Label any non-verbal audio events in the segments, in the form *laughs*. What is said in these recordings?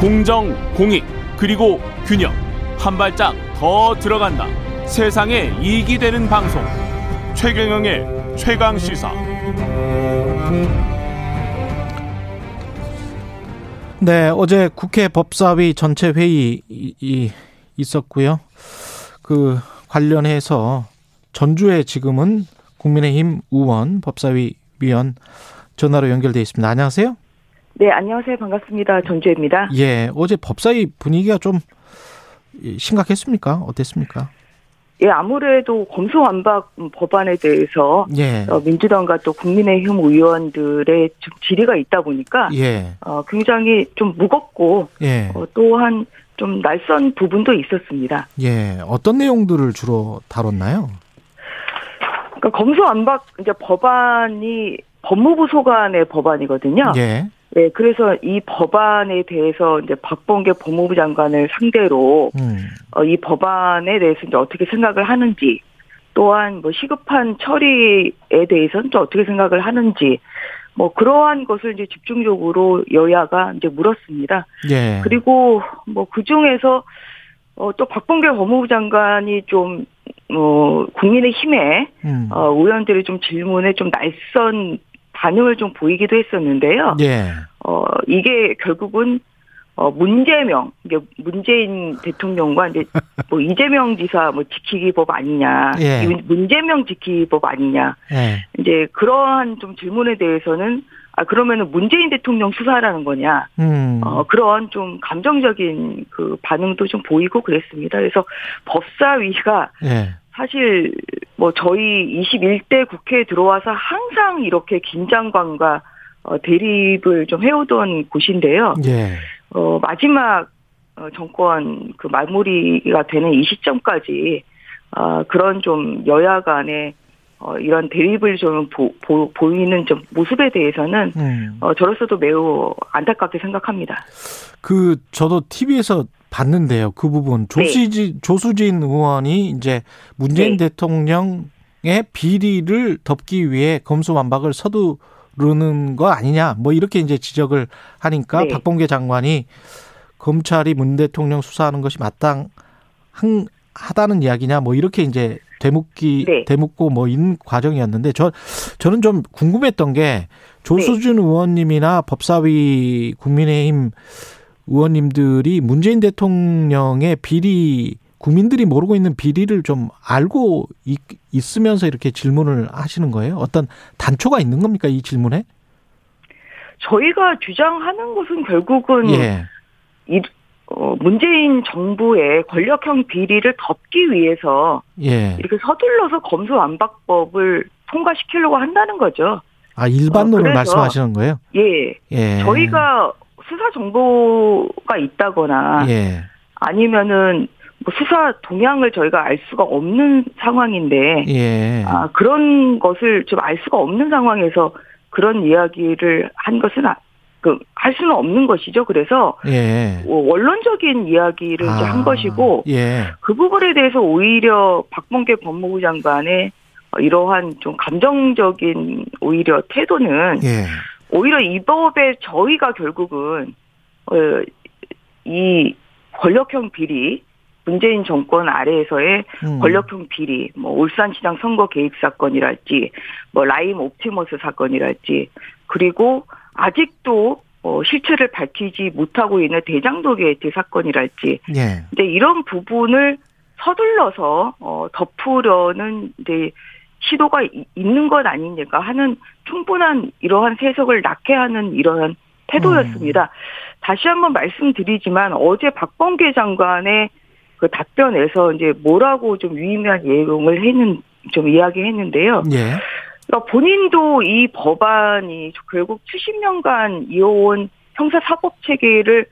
공정, 공익, 그리고 균형. 한 발짝 더 들어간다. 세상에 이익이 되는 방송. 최경영의 최강 시사. 네, 어제 국회 법사위 전체 회의 있었고요. 그 관련해서 전주에 지금은 국민의힘 의원 법사위 위원 전화로 연결돼 있습니다. 안녕하세요. 네, 안녕하세요. 반갑습니다. 전주입니다. 예, 어제 법사위 분위기가 좀 심각했습니까? 어땠습니까? 예, 아무래도 검수완박 법안에 대해서 예. 어, 민주당과 또 국민의힘 의원들의 좀 질의가 있다 보니까 예. 어, 굉장히 좀 무겁고 예. 어, 또한 좀 낯선 부분도 있었습니다. 예, 어떤 내용들을 주로 다뤘나요? 그러니까 검수완박 이제 법안이 법무부 소관의 법안이거든요. 예. 네, 그래서 이 법안에 대해서 이제 박범계 법무부 장관을 상대로 음. 어, 이 법안에 대해서 이제 어떻게 생각을 하는지 또한 뭐 시급한 처리에 대해서는 또 어떻게 생각을 하는지 뭐 그러한 것을 이제 집중적으로 여야가 이제 물었습니다. 예. 그리고 뭐 그 중에서 어, 또 박범계 법무부 장관이 좀, 어, 국민의 힘에, 음. 어, 의원들의 좀 질문에 좀 낯선 반응을 좀 보이기도 했었는데요. 예. 어, 이게 결국은 어, 문재명, 이게 문재인 대통령과 이제 뭐 *laughs* 이재명 지사 뭐 지키기 법 아니냐, 예. 문재명 지키기 법 아니냐, 예. 이제 그러한 좀 질문에 대해서는 아 그러면은 문재인 대통령 수사라는 거냐, 음. 어 그런 좀 감정적인 그 반응도 좀 보이고 그랬습니다. 그래서 법사위가 예. 사실 뭐 저희 21대 국회에 들어와서 항상 이렇게 긴장감과 어, 대립을 좀 해오던 곳인데요. 예. 어, 마지막 어, 정권 그 마무리가 되는 이 시점까지 어, 그런 좀 여야 간의 어, 이런 대립을 좀 보, 보, 보이는 좀 모습에 대해서는 음. 어, 저로서도 매우 안타깝게 생각합니다. 그 저도 TV에서 봤는데요. 그 부분 조수진 네. 조수진 의원이 이제 문재인 네. 대통령의 비리를 덮기 위해 검수완박을 서두르는 거 아니냐 뭐 이렇게 이제 지적을 하니까 네. 박봉계 장관이 검찰이 문 대통령 수사하는 것이 마땅하다는 이야기냐 뭐 이렇게 이제 되묻기 네. 되묻고 뭐 이런 과정이었는데 저 저는 좀 궁금했던 게 조수진 네. 의원님이나 법사위 국민의힘 의원님들이 문재인 대통령의 비리 국민들이 모르고 있는 비리를 좀 알고 있, 으면서 이렇게 질문을 하시는 거예요? 어떤 단초가 있는 겁니까 이 질문에? 저희가 주장하는 것은 결국은 예. 이, 어, 문재인 정부의 권력형 비리를 덮기 위해서 예. 이렇게 서둘러서 검수완박법을 통과시키려고 한다는 거죠. 아 일반론을 어, 말씀하시는 거예요? 예. 예. 저희가 수사 정보가 있다거나 예. 아니면은 뭐 수사 동향을 저희가 알 수가 없는 상황인데 예. 아, 그런 것을 좀 알 수가 없는 상황에서 그런 이야기를 한 것은 아, 그할 수는 없는 것이죠. 그래서 예. 뭐 원론적인 이야기를 아, 한 것이고 예. 그 부분에 대해서 오히려 박범계 법무부 장관의 이러한 좀 감정적인 오히려 태도는 예. 오히려 이 법에 저희가 결국은 어, 이 권력형 비리 문재인 정권 아래에서의 음. 권력형 비리, 뭐 울산시장 선거 개입 사건이랄지, 뭐 라임 옵티머스 사건이랄지, 그리고 아직도 어, 실체를 밝히지 못하고 있는 대장동 게이트 사건이랄지, 예. 이제 이런 부분을 서둘러서 어, 덮으려는 이제 시도가 있는 것 아니냐가 하는 충분한 이러한 해석을 낳게 하는 이러한 태도였습니다. 음. 다시 한번 말씀드리지만 어제 박범계 장관의 그 답변에서 이제 뭐라고 좀 유의미한 내용을 했는 좀 이야기했는데요. 예. 그러니까 본인도 이 법안이 결국 70년간 이어온 형사 사법 체계를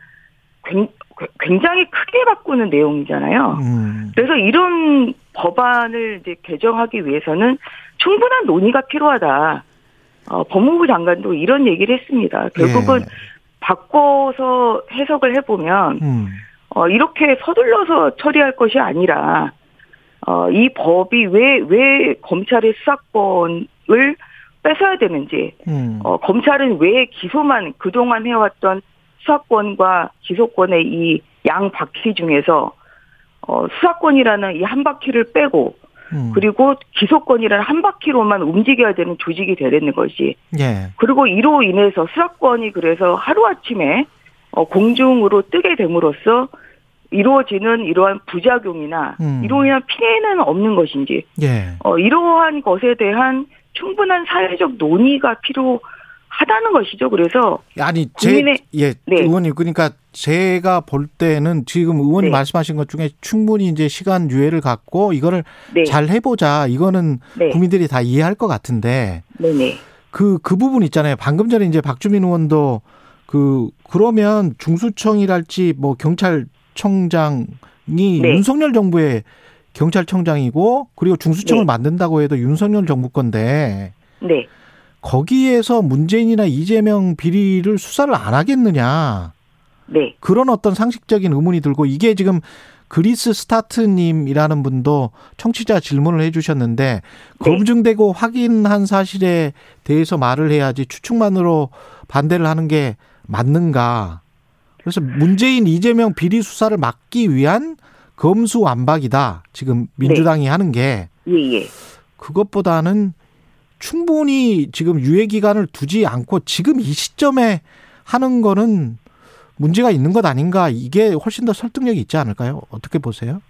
굉장히 크게 바꾸는 내용이잖아요. 음. 그래서 이런 법안을 이제 개정하기 위해서는 충분한 논의가 필요하다. 어, 법무부 장관도 이런 얘기를 했습니다. 결국은 예. 바꿔서 해석을 해보면, 음. 어, 이렇게 서둘러서 처리할 것이 아니라, 어, 이 법이 왜, 왜 검찰의 수사권을 뺏어야 되는지, 음. 어, 검찰은 왜 기소만 그동안 해왔던 수사권과 기소권의 이 양 바퀴 중에서 어, 수사권이라는 이 한 바퀴를 빼고 음. 그리고 기소권이라는 한 바퀴로만 움직여야 되는 조직이 되는 것이. 예. 그리고 이로 인해서 수사권이 그래서 하루아침에 어, 공중으로 뜨게 됨으로써 이루어지는 이러한 부작용이나 음. 이로 인한 피해는 없는 것인지 예. 어, 이러한 것에 대한 충분한 사회적 논의가 필요 하다는 것이죠. 그래서 아니 제 예, 네. 의원님 그러니까 제가 볼 때는 지금 의원님 네. 말씀하신 것 중에 충분히 이제 시간 유예를 갖고 이거를 네. 잘 해보자 이거는 네. 국민들이 다 이해할 것 같은데 네네. 그그 그 부분 있잖아요. 방금 전에 이제 박주민 의원도 그 그러면 중수청이랄지 뭐 경찰청장이 네. 윤석열 정부의 경찰청장이고 그리고 중수청을 네. 만든다고 해도 윤석열 정부 건데 네. 거기에서 문재인이나 이재명 비리를 수사를 안 하겠느냐. 네. 그런 어떤 상식적인 의문이 들고 이게 지금 그리스 스타트님이라는 분도 청취자 질문을 해주셨는데 네. 검증되고 확인한 사실에 대해서 말을 해야지 추측만으로 반대를 하는 게 맞는가. 그래서 문재인 이재명 비리 수사를 막기 위한 검수완박이다. 지금 민주당이 네. 하는 게. 예, 예. 그것보다는 충분히 지금 유예 기간을 두지 않고 지금 이 시점에 하는 거는 문제가 있는 것 아닌가 이게 훨씬 더 설득력이 있지 않을까요? 어떻게 보세요?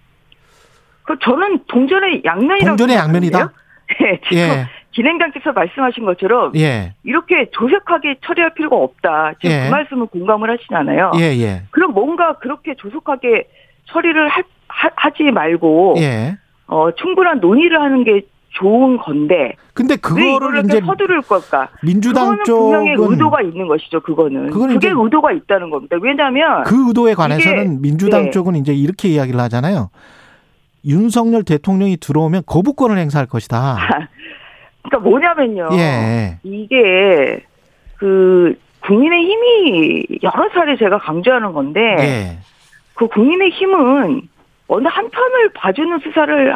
그 저는 동전의 양면이라고 동전의 양면이다. 네, *laughs* 지금 예. 진행장께서 말씀하신 것처럼 예. 이렇게 조색하게 처리할 필요가 없다. 지금 예. 그 말씀을 공감을 하시잖아요. 예, 예. 그럼 뭔가 그렇게 조속하게 처리를 하, 지 말고 예. 어, 충분한 논의를 하는 게 좋은 건데. 근데 그거를 이제 서두를 걸까? 민주당 쪽은 분명히 의도가 있는 것이죠. 그거는. 그게 의도가 있다는 겁니다. 왜냐하면 그 의도에 관해서는 민주당 네. 쪽은 이제 이렇게 이야기를 하잖아요. 윤석열 대통령이 들어오면 거부권을 행사할 것이다. *laughs* 그러니까 뭐냐면요. 예. 이게 그 국민의 힘이 여러 차례 제가 강조하는 건데 예. 그 국민의 힘은 어느 한 편을 봐주는 수사를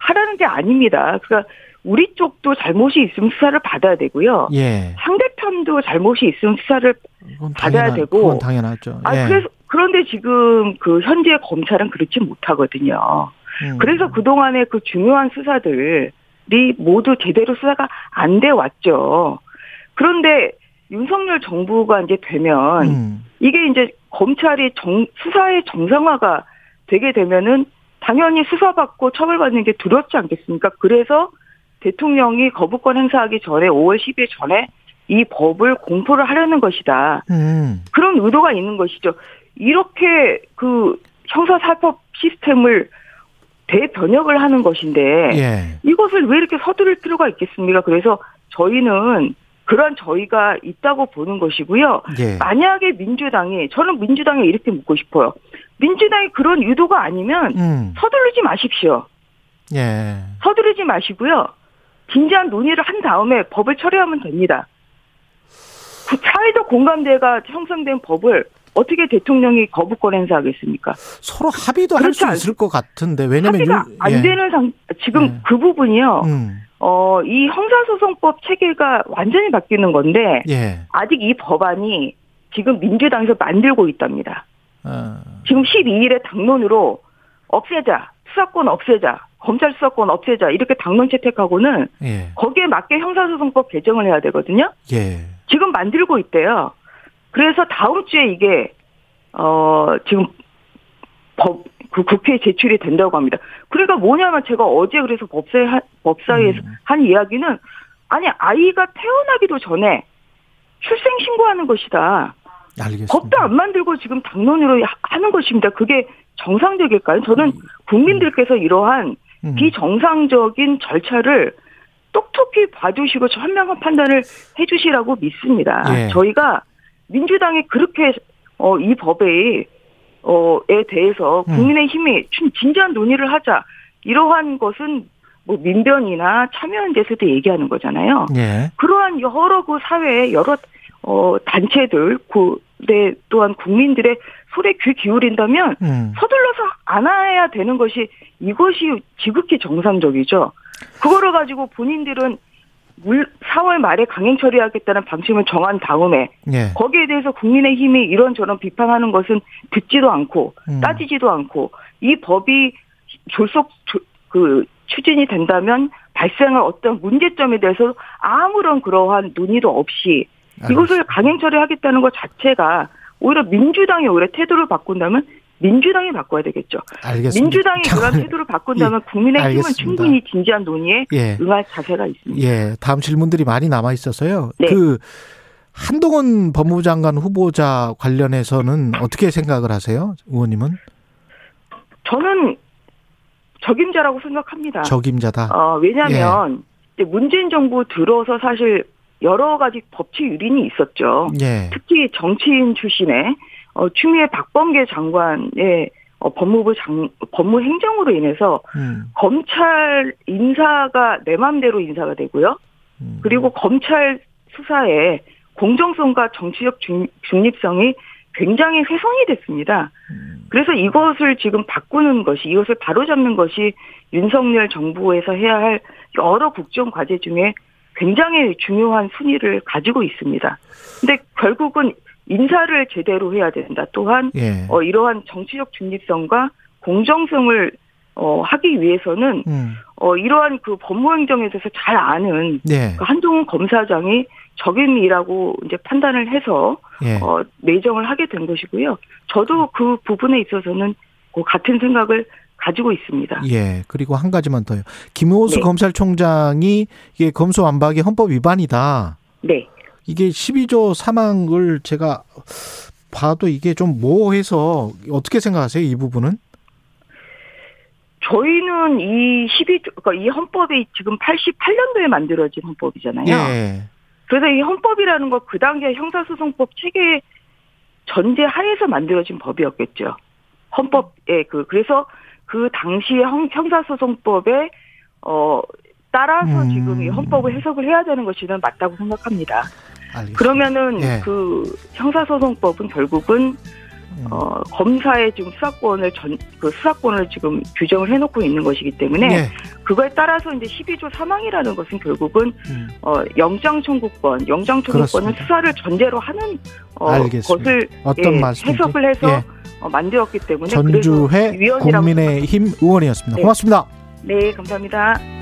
하라는 게 아닙니다. 그러니까 우리 쪽도 잘못이 있으면 수사를 받아야 되고요. 예. 상대편도 잘못이 있으면 수사를 받아야 당연하, 되고. 그건 당연하죠. 아, 예. 아 그래서 그런데 지금 그 현재 검찰은 그렇지 못하거든요. 음. 그래서 그 동안에 그 중요한 수사들이 모두 제대로 수사가 안 돼 왔죠. 그런데 윤석열 정부가 이제 되면 음. 이게 이제 검찰이 정, 수사의 정상화가 되게 되면은 당연히 수사받고 처벌받는 게 두렵지 않겠습니까? 그래서 대통령이 거부권 행사하기 전에 5월 10일 전에 이 법을 공포를 하려는 것이다. 음. 그런 의도가 있는 것이죠. 이렇게 그 형사사법 시스템을 대변혁을 하는 것인데 예. 이것을 왜 이렇게 서두를 필요가 있겠습니까? 그래서 저희는 그런 저희가 있다고 보는 것이고요. 예. 만약에 민주당이 저는 민주당에 이렇게 묻고 싶어요. 민주당이 그런 의도가 아니면 음. 서두르지 마십시오. 예. 서두르지 마시고요. 진지한 논의를 한 다음에 법을 처리하면 됩니다. 그 사회적 공감대가 형성된 법을 어떻게 대통령이 거부권 행사하겠습니까? 서로 합의도 할 수 있을 것 같은데 왜냐면 합의가 유, 안 예. 되는 상 지금 예. 그 부분이요. 음. 어, 이 형사소송법 체계가 완전히 바뀌는 건데 예. 아직 이 법안이 지금 민주당에서 만들고 있답니다. 어. 지금 12일에 당론으로 없애자, 수사권 없애자, 검찰 수사권 없애자 이렇게 당론 채택하고는 예. 거기에 맞게 형사소송법 개정을 해야 되거든요. 예. 지금 만들고 있대요. 그래서 다음 주에 이게 어 지금 법, 그 국회에 제출이 된다고 합니다. 그러니까 뭐냐면 제가 어제 그래서 법사위, 법사위에서 음. 한 이야기는 아니 아이가 태어나기도 전에 출생 신고하는 것이다. 알겠습니다. 법도 안 만들고 지금 당론으로 하는 것입니다. 그게 정상적일까요? 저는 음. 국민들께서 이러한 음. 비정상적인 절차를 똑똑히 봐주시고 현명한 판단을 해주시라고 믿습니다. 예. 저희가 민주당이 그렇게 어, 이 법에 어 에 대해서 음. 국민의 힘이 진지한 논의를 하자 이러한 것은 뭐 민변이나 참여연대에서도 얘기하는 거잖아요. 예. 그러한 여러 그 사회의 여러 어 단체들 그 네, 또한 국민들의 소리에 귀 기울인다면 음. 서둘러서 안아야 되는 것이 이것이 지극히 정상적이죠. 그거를 가지고 본인들은 물 4월 말에 강행 처리하겠다는 방침을 정한 다음에 예. 거기에 대해서 국민의 힘이 이런저런 비판하는 것은 듣지도 않고 음. 따지지도 않고 이 법이 졸속 그 추진이 된다면 발생할 어떤 문제점에 대해서 아무런 그러한 논의도 없이. 이것을 강행 처리하겠다는 것 자체가 오히려 민주당이 오히려 태도를 바꾼다면 민주당이 바꿔야 되겠죠. 알겠습니다. 민주당이 그런 태도를 바꾼다면 예, 국민의힘은 충분히 진지한 논의에 예. 응할 자세가 있습니다. 예, 다음 질문들이 많이 남아 있어서요. 네. 그 한동훈 법무부 장관 후보자 관련해서는 어떻게 생각을 하세요, 의원님은? 저는 적임자라고 생각합니다. 적임자다. 어, 왜냐하면 예. 문재인 정부 들어서 사실 여러 가지 법치 유린이 있었죠. 예. 특히 정치인 출신의 어, 추미애 박범계 장관의 어, 법무부 장, 법무행정으로 인해서 음. 검찰 인사가 내 맘대로 인사가 되고요. 음. 그리고 검찰 수사에 공정성과 정치적 중, 중립성이 굉장히 훼손이 됐습니다. 음. 그래서 이것을 지금 바꾸는 것이 이것을 바로잡는 것이 윤석열 정부에서 해야 할 여러 국정 과제 중에 굉장히 중요한 순위를 가지고 있습니다. 근데 결국은 인사를 제대로 해야 된다. 또한 예. 어, 이러한 정치적 중립성과 공정성을 어, 하기 위해서는 음. 어, 이러한 그 법무행정에 대해서 잘 아는 예. 그 한동훈 검사장이 적임이라고 이제 판단을 해서 예. 어, 내정을 하게 된 것이고요. 저도 그 부분에 있어서는 그 같은 생각을 가지고 있습니다. 예. 그리고 한 가지만 더요. 김호수 네. 검찰총장이 이게 검소완박이 헌법 위반이다. 네. 이게 12조 사망을 제가 봐도 이게 좀 모호해서 어떻게 생각하세요? 이 부분은? 저희는 이 12조, 그러니까 이 헌법이 지금 88년도에 만들어진 헌법이잖아요. 예. 그래서 이 헌법이라는 거 그 당시에 형사소송법 체계 전제 하에서 만들어진 법이었겠죠. 헌법에 그 그래서 그 당시에 형사소송법에 어 따라서 음. 지금 이 헌법을 해석을 해야 되는 것이는 맞다고 생각합니다. 알겠습니다. 그러면은 예. 그 형사소송법은 결국은 음. 어, 검사의 지금 수사권을 전, 그 수사권을 지금 규정을 해놓고 있는 것이기 때문에 예. 그거에 따라서 이제 12조 사망이라는 것은 결국은 음. 어, 영장 청구권, 영장 청구권은 수사를 전제로 하는 어, 것을 어떤 예, 해석을 해서 예. 어, 만들었기 때문에 전주회 국민의힘 의원이었습니다. 네. 고맙습니다. 네, 감사합니다.